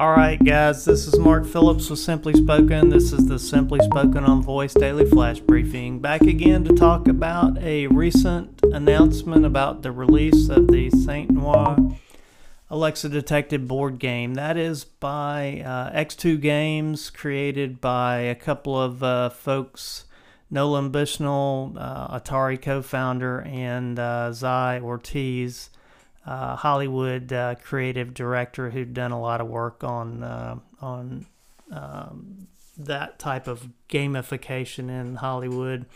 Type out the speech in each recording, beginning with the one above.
All right, guys, this is Mark Phillips with Simply Spoken. This is the Simply Spoken on Voice Daily Flash Briefing. Back again to talk about a recent announcement about the release of the Saint Noire Alexa Detective board game. That is by uh, X2 Games, created by a couple of uh, folks. Nolan Bushnell, uh, Atari co founder, and uh, Zai Ortiz, uh, Hollywood uh, creative director who'd done a lot of work on uh, on um, that type of gamification in Hollywood.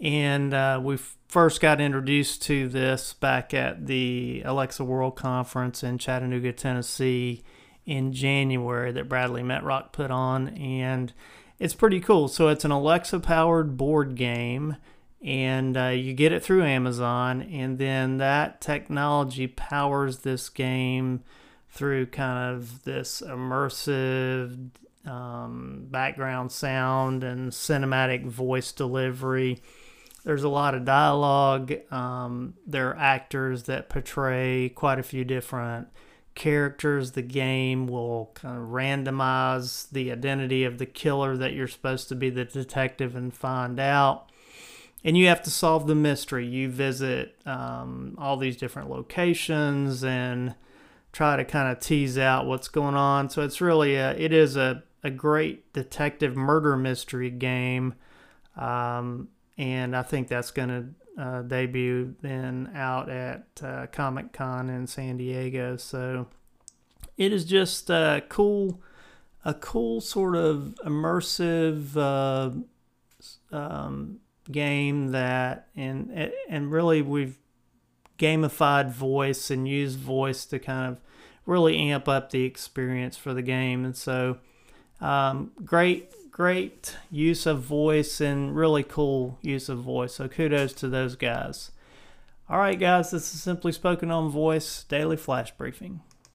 And uh, we first got introduced to this back at the Alexa World Conference in Chattanooga, Tennessee, in January that Bradley Metrock put on, and it's pretty cool. So it's an Alexa powered board game and uh, you get it through Amazon, and then that technology powers this game through kind of this immersive um, background sound and cinematic voice delivery. There's a lot of dialogue. Um, there are actors that portray quite a few different characters. The game will kind of randomize the identity of the killer that you're supposed to be the detective and find out and you have to solve the mystery. You visit um, all these different locations and try to kind of tease out what's going on. So it's really a, it is a, a great detective murder mystery game, um, and I think that's going to uh, debut then out at uh, Comic Con in San Diego. So it is just a cool, a cool sort of immersive. Uh, um, game that and and really we've gamified voice and used voice to kind of really amp up the experience for the game. And so um, great great use of voice and really cool use of voice. So kudos to those guys. All right guys this is simply spoken on voice daily flash briefing